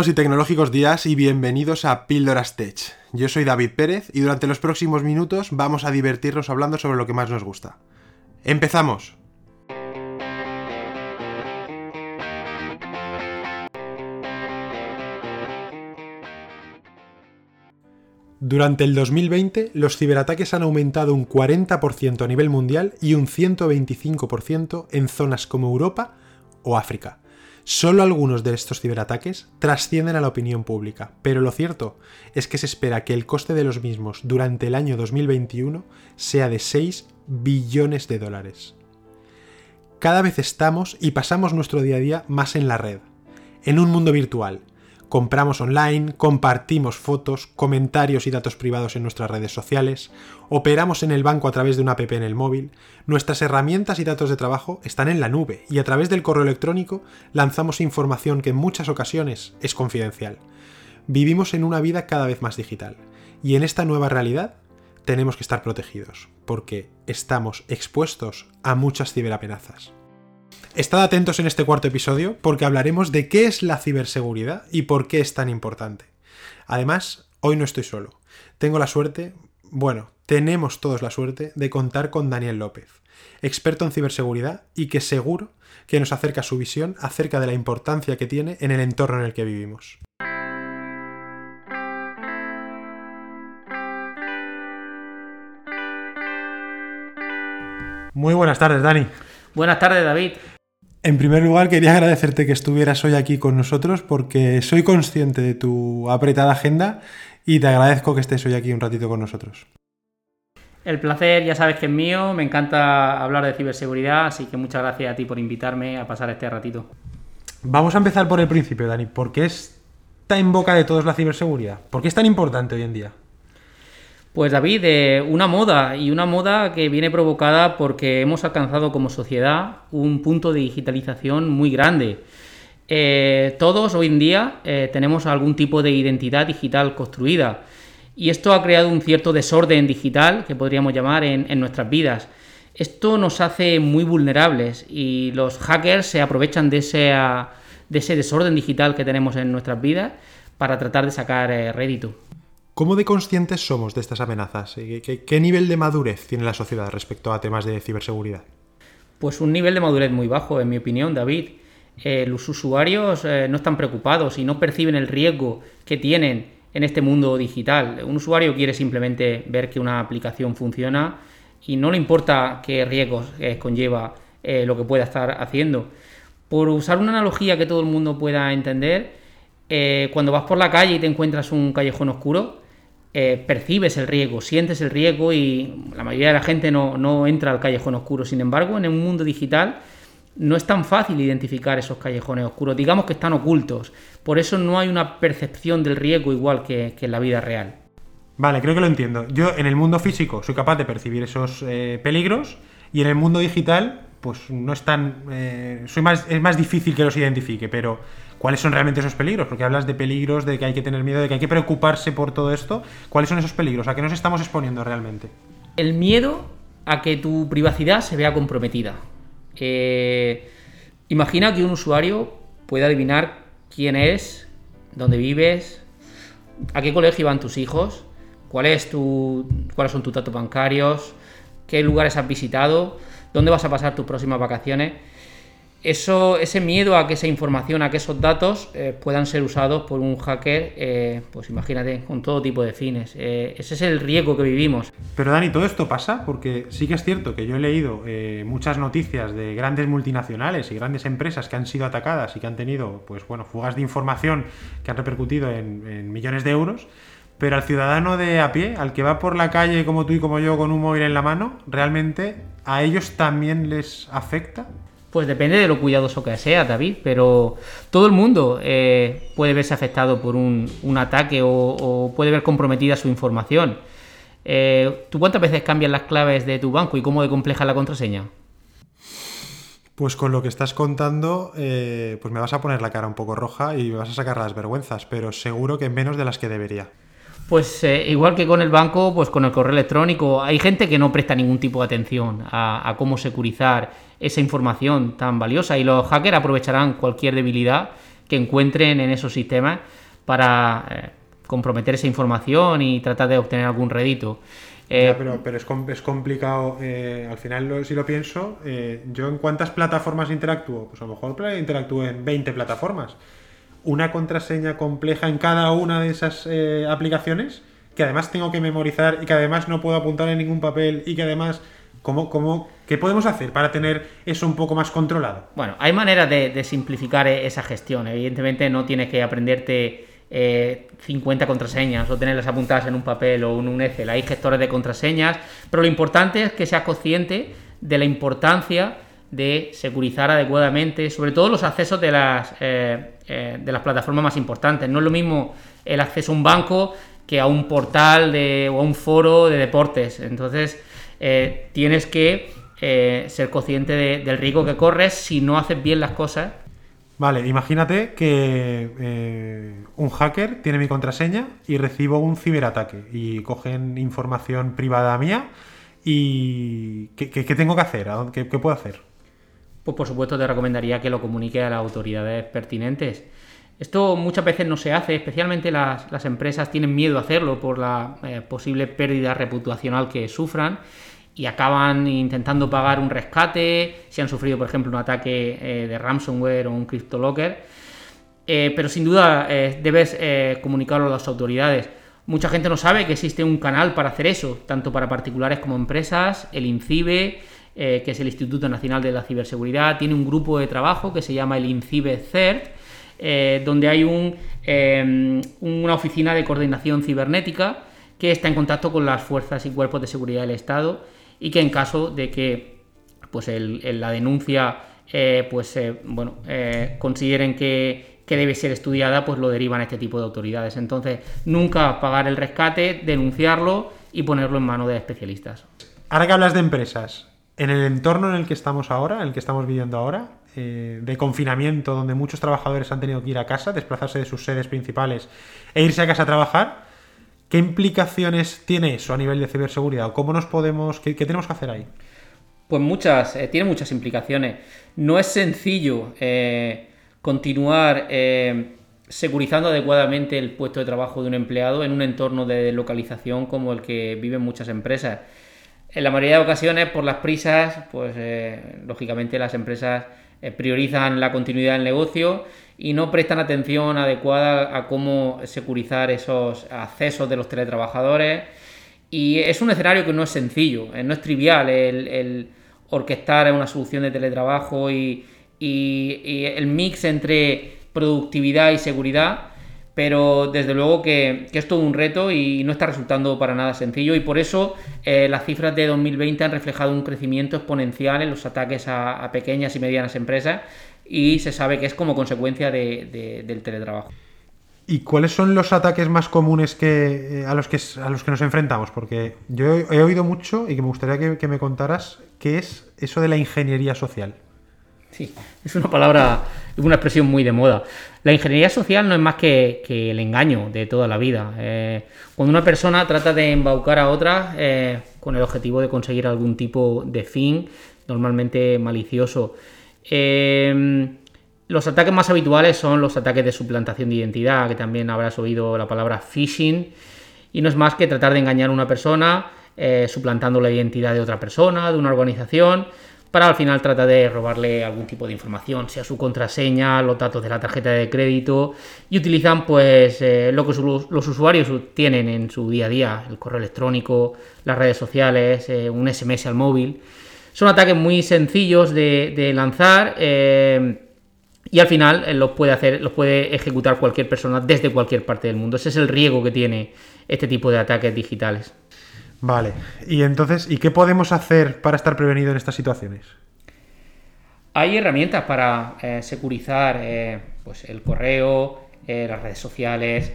Buenos y tecnológicos días y bienvenidos a Píldoras Tech. Yo soy David Pérez y durante los próximos minutos vamos a divertirnos hablando sobre lo que más nos gusta. ¡Empezamos! Durante el 2020, los ciberataques han aumentado un 40% a nivel mundial y un 125% en zonas como Europa o África. Solo algunos de estos ciberataques trascienden a la opinión pública, pero lo cierto es que se espera que el coste de los mismos durante el año 2021 sea de 6 billones de dólares. Cada vez estamos y pasamos nuestro día a día más en la red, en un mundo virtual, compramos online, compartimos fotos, comentarios y datos privados en nuestras redes sociales, operamos en el banco a través de una app en el móvil, nuestras herramientas y datos de trabajo están en la nube y a través del correo electrónico lanzamos información que en muchas ocasiones es confidencial. Vivimos en una vida cada vez más digital y en esta nueva realidad tenemos que estar protegidos porque estamos expuestos a muchas ciberamenazas. Estad atentos en este cuarto episodio porque hablaremos de qué es la ciberseguridad y por qué es tan importante. Además, hoy no estoy solo. Tengo la suerte, bueno, tenemos todos la suerte de contar con Daniel López, experto en ciberseguridad y que seguro que nos acerca su visión acerca de la importancia que tiene en el entorno en el que vivimos. Muy buenas tardes, Dani. Buenas tardes, David. En primer lugar, quería agradecerte que estuvieras hoy aquí con nosotros porque soy consciente de tu apretada agenda y te agradezco que estés hoy aquí un ratito con nosotros. El placer ya sabes que es mío, me encanta hablar de ciberseguridad, así que muchas gracias a ti por invitarme a pasar este ratito. Vamos a empezar por el principio, Dani. ¿Por qué está en boca de todos la ciberseguridad? ¿Por qué es tan importante hoy en día? Pues David, eh, una moda y una moda que viene provocada porque hemos alcanzado como sociedad un punto de digitalización muy grande. Eh, todos hoy en día eh, tenemos algún tipo de identidad digital construida y esto ha creado un cierto desorden digital que podríamos llamar en, nuestras vidas. Esto nos hace muy vulnerables y los hackers se aprovechan de ese, de ese desorden digital que tenemos en nuestras vidas para tratar de sacar rédito. ¿Cómo de conscientes somos de estas amenazas? ¿Qué, nivel de madurez tiene la sociedad respecto a temas de ciberseguridad? Pues un nivel de madurez muy bajo, en mi opinión, David. Eh, los usuarios eh, no están preocupados y no perciben el riesgo que tienen en este mundo digital. Un usuario quiere simplemente ver que una aplicación funciona y no le importa qué riesgos eh, conlleva lo que pueda estar haciendo. Por usar una analogía que todo el mundo pueda entender, cuando vas por la calle y te encuentras un callejón oscuro, eh, percibes el riesgo, sientes el riesgo y la mayoría de la gente no, entra al callejón oscuro. Sin embargo, en un mundo digital no es tan fácil identificar esos callejones oscuros, digamos que están ocultos. Por eso no hay una percepción del riesgo igual que, en la vida real. Vale, creo que lo entiendo. Yo en el mundo físico soy capaz de percibir esos eh, peligros y en el mundo digital pues no es tan... Eh, soy más, es más difícil que los identifique, pero ¿Cuáles son realmente esos peligros? Porque hablas de peligros, de que hay que tener miedo, de que hay que preocuparse por todo esto. ¿Cuáles son esos peligros? ¿A qué nos estamos exponiendo realmente? El miedo a que tu privacidad se vea comprometida. Eh, imagina que un usuario puede adivinar quién es, dónde vives, a qué colegio van tus hijos, cuál es tu, cuáles son tus datos bancarios, qué lugares has visitado, dónde vas a pasar tus próximas vacaciones eso, ese miedo a que esa información, a que esos datos eh, puedan ser usados por un hacker, eh, pues imagínate, con todo tipo de fines. Eh, ese es el riesgo que vivimos. Pero Dani, todo esto pasa porque sí que es cierto que yo he leído muchas noticias de grandes multinacionales y grandes empresas que han sido atacadas y que han tenido, pues bueno, fugas de información que han repercutido en, en millones de euros. Pero al ciudadano de a pie, al que va por la calle como tú y como yo con un móvil en la mano, ¿realmente a ellos también les afecta? Pues depende de lo cuidadoso que sea, David, pero todo el mundo eh, puede verse afectado por un, ataque o, puede ver comprometida su información. Eh, ¿Tú cuántas veces cambias las claves de tu banco y cómo de compleja la contraseña? Pues con lo que estás contando, eh, pues me vas a poner la cara un poco roja y me vas a sacar las vergüenzas, pero seguro que menos de las que debería. Pues igual que con el banco, pues con el correo electrónico, hay gente que no presta ningún tipo de atención a, a cómo securizar esa información tan valiosa y los hackers aprovecharán cualquier debilidad que encuentren en esos sistemas para eh, comprometer esa información y tratar de obtener algún rédito. Eh, pero, pero es, es complicado. Eh, al final, si lo pienso, ¿yo en cuántas plataformas interactúo? Pues a lo mejor interactúo en 20 plataformas. Una contraseña compleja en cada una de esas aplicaciones, que además tengo que memorizar y que además no puedo apuntar en ningún papel y que además ¿Cómo, cómo, ¿Qué podemos hacer para tener eso un poco más controlado? Bueno, hay maneras de, simplificar e, esa gestión. Evidentemente no tienes que aprenderte 50 eh, contraseñas o tenerlas apuntadas en un papel o en un Excel. Hay gestores de contraseñas, pero lo importante es que seas consciente de la importancia de securizar adecuadamente, sobre todo los accesos de las, eh, eh, de las plataformas más importantes. No es lo mismo el acceso a un banco que a un portal de, o a un foro de deportes. Entonces, eh, tienes que ser consciente del riesgo que corres si no haces bien las cosas. Vale, imagínate que un hacker tiene mi contraseña y recibo un ciberataque y cogen información privada mía y ¿qué, tengo que hacer? ¿Qué, ¿Qué, puedo hacer? Pues por supuesto te recomendaría que lo comunique a las autoridades pertinentes. Esto muchas veces no se hace, especialmente las, empresas tienen miedo a hacerlo por la posible pérdida reputacional que sufran y acaban intentando pagar un rescate, si han sufrido, por ejemplo, un ataque eh, de ransomware o un CryptoLocker. Eh, pero sin duda eh, debes comunicarlo a las autoridades. Mucha gente no sabe que existe un canal para hacer eso, tanto para particulares como empresas. El INCIBE, que es el Instituto Nacional de la Ciberseguridad, tiene un grupo de trabajo que se llama el INCIBE CERT, donde hay un, una oficina de coordinación cibernética que está en contacto con las fuerzas y cuerpos de seguridad del Estado y que en caso de que pues la denuncia eh, pues eh, bueno eh, consideren que, debe ser estudiada pues lo derivan a este tipo de autoridades. Entonces nunca pagar el rescate denunciarlo y ponerlo en manos de especialistas. Ahora que hablas de empresas en el entorno en el que estamos ahora en el que estamos viviendo ahora de confinamiento donde muchos trabajadores han tenido que ir a casa desplazarse de sus sedes principales e irse a casa a trabajar ¿Qué implicaciones tiene eso a nivel de ciberseguridad? ¿Cómo nos podemos, qué, tenemos que hacer ahí? Pues muchas, eh, tiene muchas implicaciones. No es sencillo eh, continuar eh, securizando adecuadamente el puesto de trabajo de un empleado en un entorno de localización como el que viven muchas empresas. En la mayoría de ocasiones, por las prisas, pues lógicamente las empresas priorizan la continuidad del negocio y no prestan atención adecuada a cómo securizar esos accesos de los teletrabajadores. Y es un escenario que no es sencillo, eh, no es trivial el, orquestar una solución de teletrabajo y, el mix entre productividad y seguridad, pero desde luego que, es todo un reto y no está resultando para nada sencillo y por eso eh, las cifras de 2020 han reflejado un crecimiento exponencial en los ataques a pequeñas y medianas empresas y se sabe que es como consecuencia del teletrabajo. ¿Y cuáles son los ataques más comunes que, eh, a, los que, a los que nos enfrentamos? Porque yo he, oído mucho y que me gustaría que, me contaras qué es eso de la ingeniería social. Sí, es una palabra, una expresión muy de moda. La ingeniería social no es más que, el engaño de toda la vida. Eh, cuando una persona trata de embaucar a otra eh, con el objetivo de conseguir algún tipo de fin, normalmente malicioso, Em, los ataques más habituales son los ataques de suplantación de identidad, que también habrás oído la palabra phishing, y no es más que tratar de engañar a una persona eh, suplantando la identidad de otra persona, de una organización, para al final tratar de robarle algún tipo de información, sea su contraseña, los datos de la tarjeta de crédito, y utilizan pues eh, lo que los usuarios tienen en su día a día, el correo electrónico, las redes sociales, eh, un SMS al móvil. Son ataques muy sencillos de, lanzar eh, y al final los puede hacer, los puede ejecutar cualquier persona desde cualquier parte del mundo. Ese es el riesgo que tiene este tipo de ataques digitales. Vale. Y entonces, ¿y qué podemos hacer para estar prevenido en estas situaciones? Hay herramientas para eh, securizar pues el correo, las redes sociales,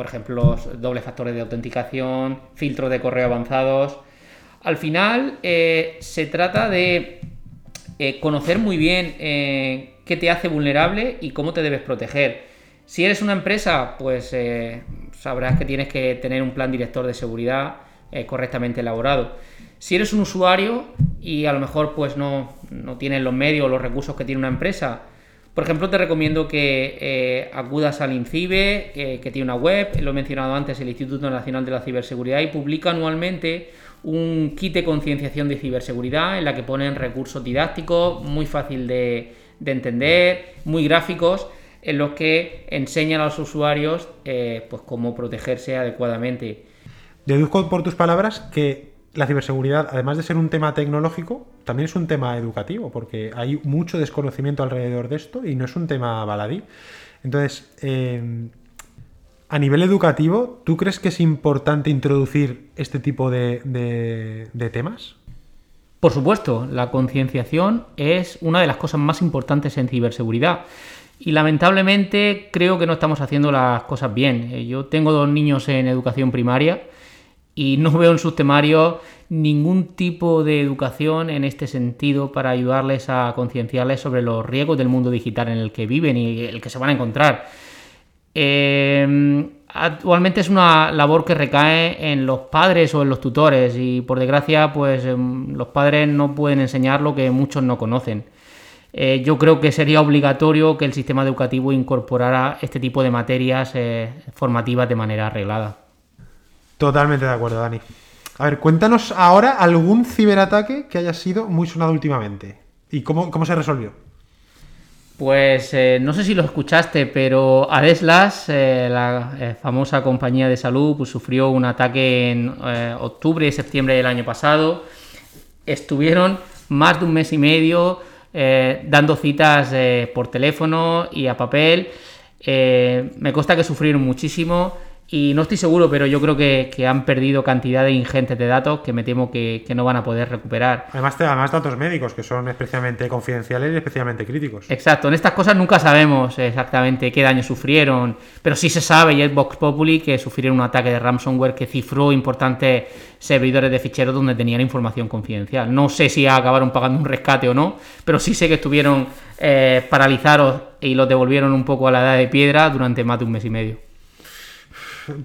por ejemplo, los dobles factores de autenticación, filtros de correo avanzados. Al final eh, se trata de eh, conocer muy bien eh, qué te hace vulnerable y cómo te debes proteger. Si eres una empresa, pues sabrás que tienes que tener un plan director de seguridad correctamente elaborado. Si eres un usuario y a lo mejor pues no, no tienes los medios o los recursos que tiene una empresa, Por ejemplo, te recomiendo que eh, acudas al INCIBE, eh, que tiene una web, lo he mencionado antes, el Instituto Nacional de la Ciberseguridad, y publica anualmente un kit de concienciación de ciberseguridad en la que ponen recursos didácticos muy fácil de, entender, muy gráficos, en los que enseñan a los usuarios eh, pues cómo protegerse adecuadamente. Deduzco por tus palabras que la ciberseguridad, además de ser un tema tecnológico, también es un tema educativo, porque hay mucho desconocimiento alrededor de esto y no es un tema baladí. Entonces, eh, a nivel educativo, ¿tú crees que es importante introducir este tipo de, temas? Por supuesto, la concienciación es una de las cosas más importantes en ciberseguridad. Y lamentablemente creo que no estamos haciendo las cosas bien. Eh, yo tengo dos niños en educación primaria y no veo en sus temarios ningún tipo de educación en este sentido para ayudarles a concienciarles sobre los riesgos del mundo digital en el que viven y el que se van a encontrar. Em, actualmente es una labor que recae en los padres o en los tutores y por desgracia pues em, los padres no pueden enseñar lo que muchos no conocen. Eh, yo creo que sería obligatorio que el sistema educativo incorporara este tipo de materias eh, formativas de manera arreglada. Totalmente de acuerdo, Dani. A ver, cuéntanos ahora algún ciberataque que haya sido muy sonado últimamente y cómo se resolvió. Pues eh, no sé si lo escuchaste, pero Adeslas, eh, la eh, famosa compañía de salud, pues, sufrió un ataque en octubre y septiembre del año pasado. Estuvieron más de un mes y medio dando citas por teléfono y a papel. me consta que sufrieron muchísimo y no estoy seguro, pero yo creo que, han perdido cantidades ingentes de datos que me temo que, no van a poder recuperar. Además, además, datos médicos que son especialmente confidenciales y especialmente críticos. Exacto, en estas cosas nunca sabemos exactamente qué daño sufrieron, pero sí se sabe, y es Vox Populi, que sufrieron un ataque de ransomware que cifró importantes servidores de ficheros donde tenían información confidencial. No sé si acabaron pagando un rescate o no, pero sí sé que estuvieron eh, paralizados y los devolvieron un poco a la edad de piedra durante más de un mes y medio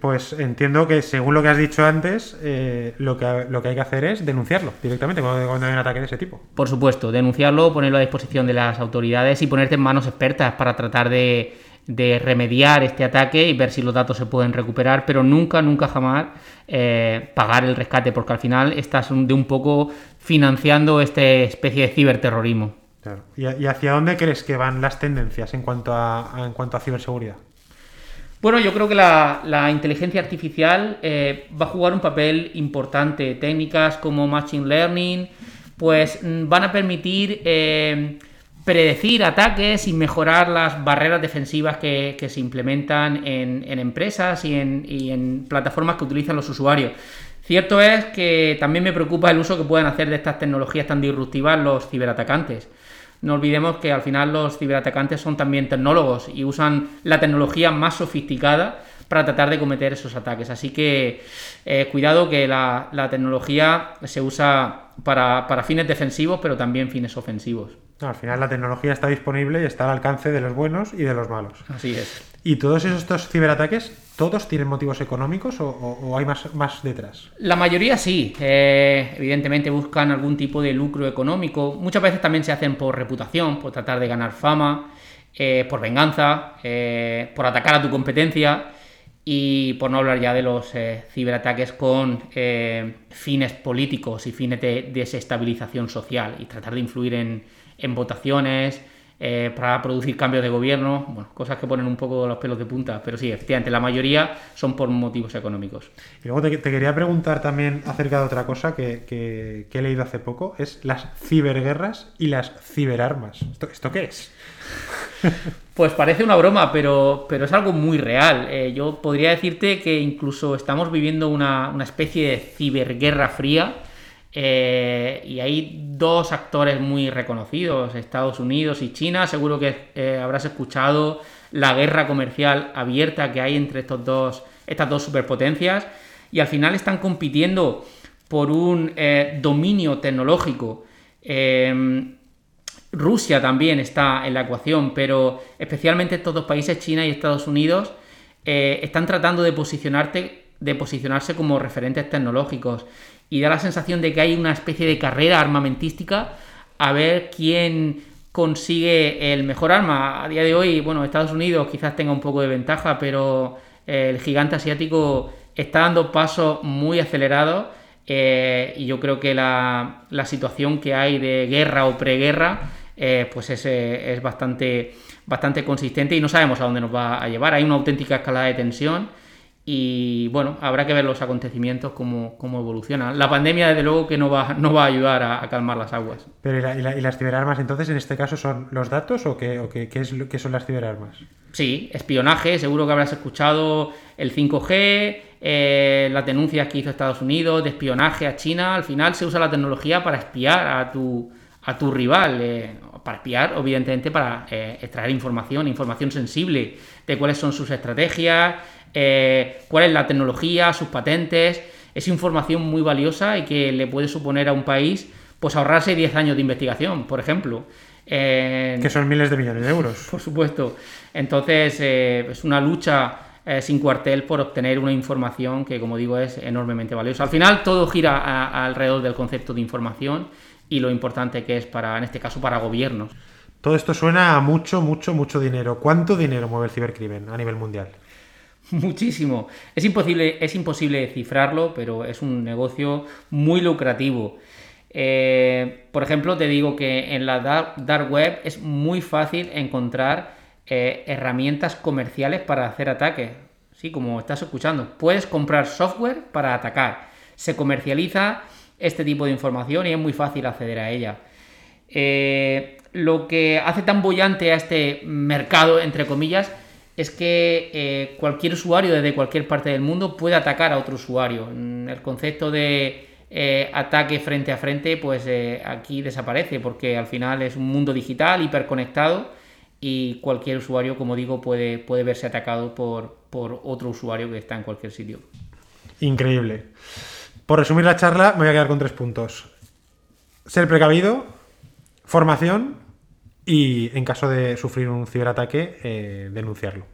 pues entiendo que según lo que has dicho antes, eh, lo, que, lo que hay que hacer es denunciarlo directamente cuando, hay un ataque de ese tipo. Por supuesto, denunciarlo, ponerlo a disposición de las autoridades y ponerte en manos expertas para tratar de, remediar este ataque y ver si los datos se pueden recuperar, pero nunca, nunca jamás eh, pagar el rescate, porque al final estás de un poco financiando esta especie de ciberterrorismo. Claro. ¿Y, hacia dónde crees que van las tendencias en cuanto en cuanto a ciberseguridad? Bueno, yo creo que la, inteligencia artificial eh, va a jugar un papel importante. Técnicas como Machine Learning, pues mm, van a permitir eh, predecir ataques y mejorar las barreras defensivas que, se implementan en, empresas y en, y en plataformas que utilizan los usuarios. Cierto es que también me preocupa el uso que pueden hacer de estas tecnologías tan disruptivas los ciberatacantes no olvidemos que al final los ciberatacantes son también tecnólogos y usan la tecnología más sofisticada para tratar de cometer esos ataques. Así que eh, cuidado que la, tecnología se usa para, para, fines defensivos, pero también fines ofensivos. al final la tecnología está disponible y está al alcance de los buenos y de los malos. Así es. ¿Y todos estos ciberataques ¿Todos tienen motivos económicos o, hay más, más, detrás? La mayoría sí. Eh, evidentemente buscan algún tipo de lucro económico. Muchas veces también se hacen por reputación, por tratar de ganar fama, eh, por venganza, eh, por atacar a tu competencia y por no hablar ya de los ciberataques con fines políticos y fines de desestabilización social y tratar de influir en, en votaciones eh, para producir cambios de gobierno, bueno, cosas que ponen un poco los pelos de punta, pero sí, efectivamente, la mayoría son por motivos económicos. Y luego te, quería preguntar también acerca de otra cosa que, he leído hace poco, es las ciberguerras y las ciberarmas. ¿Esto, qué es? Pues parece una broma, pero, pero es algo muy real. Eh, yo podría decirte que incluso estamos viviendo una, una especie de ciberguerra fría eh, y hay dos actores muy reconocidos, Estados Unidos y China. Seguro que eh, habrás escuchado la guerra comercial abierta que hay entre estos dos, estas dos superpotencias. Y al final están compitiendo por un eh, dominio tecnológico. Em, Rusia también está en la ecuación, pero especialmente estos dos países, China y Estados Unidos, están tratando de, posicionarte, de posicionarse como referentes tecnológicos y da la sensación de que hay una especie de carrera armamentística a ver quién consigue el mejor arma. A día de hoy, bueno, Estados Unidos quizás tenga un poco de ventaja, pero el gigante asiático está dando pasos muy acelerados eh, y yo creo que la, situación que hay de guerra o preguerra eh, pues es, es, bastante, bastante consistente y no sabemos a dónde nos va a llevar. Hay una auténtica escalada de tensión y bueno, habrá que ver los acontecimientos cómo, cómo evolucionan. La pandemia, desde luego, que no va, no va a ayudar a, calmar las aguas. Pero ¿y, las ciberarmas entonces en este caso son los datos o qué, o qué, qué, es, qué son las ciberarmas? Sí, espionaje, seguro que habrás escuchado el 5G, eh, las denuncias que hizo Estados Unidos de espionaje a China. Al final se usa la tecnología para espiar a tu, a tu rival, eh, para espiar, evidentemente, para eh, extraer información, información sensible de cuáles son sus estrategias eh, cuál es la tecnología, sus patentes. Es información muy valiosa y que le puede suponer a un país pues ahorrarse 10 años de investigación, por ejemplo. que son miles de millones de euros. Por supuesto. Entonces, eh, es una lucha eh, sin cuartel por obtener una información que, como digo, es enormemente valiosa. Al final, todo gira alrededor del concepto de información y lo importante que es para, en este caso, para gobiernos. Todo esto suena a mucho, mucho, mucho dinero. ¿Cuánto dinero mueve el cibercrimen a nivel mundial? Muchísimo. Es imposible, es imposible cifrarlo, pero es un negocio muy lucrativo. Eh, por ejemplo, te digo que en la dark, web es muy fácil encontrar eh, herramientas comerciales para hacer ataques. Sí, como estás escuchando, puedes comprar software para atacar. Se comercializa este tipo de información y es muy fácil acceder a ella. Eh, lo que hace tan bollante a este mercado, entre comillas, es que eh, cualquier usuario desde cualquier parte del mundo puede atacar a otro usuario. Mm, el concepto de eh, ataque frente a frente, pues eh, aquí desaparece, porque al final es un mundo digital, hiperconectado, y cualquier usuario, como digo, puede, puede verse atacado por, por otro usuario que está en cualquier sitio. Increíble. Por resumir la charla, me voy a quedar con tres puntos. Ser precavido, formación y en caso de sufrir un ciberataque, eh, denunciarlo.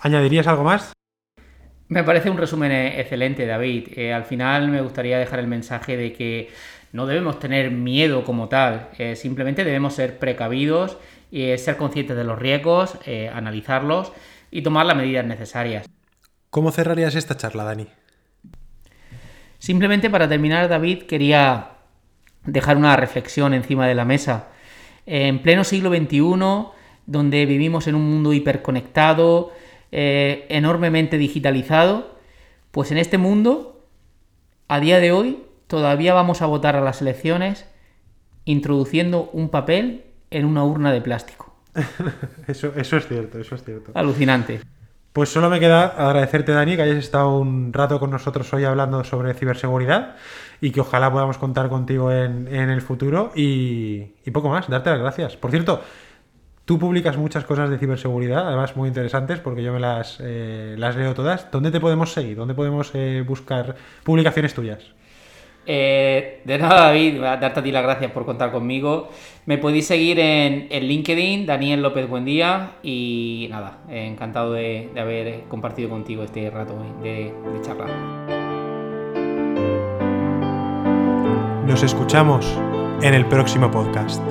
¿Añadirías algo más? Me parece un resumen eh, excelente, David. Eh, al final me gustaría dejar el mensaje de que no debemos tener miedo como tal, simplemente debemos ser precavidos y ser conscientes de los riesgos, analizarlos y tomar las medidas necesarias. ¿Cómo cerrarías esta charla, Dani? Simplemente para terminar, David, quería dejar una reflexión encima de la mesa en pleno siglo XXI, donde vivimos en un mundo hiperconectado, eh, enormemente digitalizado, pues en este mundo, a día de hoy, todavía vamos a votar a las elecciones introduciendo un papel en una urna de plástico. eso, eso es cierto, eso es cierto. Alucinante. Pues solo me queda agradecerte, Dani, que hayas estado un rato con nosotros hoy hablando sobre ciberseguridad y que ojalá podamos contar contigo en, el futuro y, poco más, darte las gracias. Por cierto, tú publicas muchas cosas de ciberseguridad, además muy interesantes porque yo me las, eh, las leo todas. ¿Dónde te podemos seguir? ¿Dónde podemos eh, buscar publicaciones tuyas? Eh, de nada, David, darte a ti las gracias por contar conmigo. Me podéis seguir en, LinkedIn, Daniel López Buendía, y nada, encantado de, haber compartido contigo este rato de, de charla. Nos escuchamos en el próximo podcast.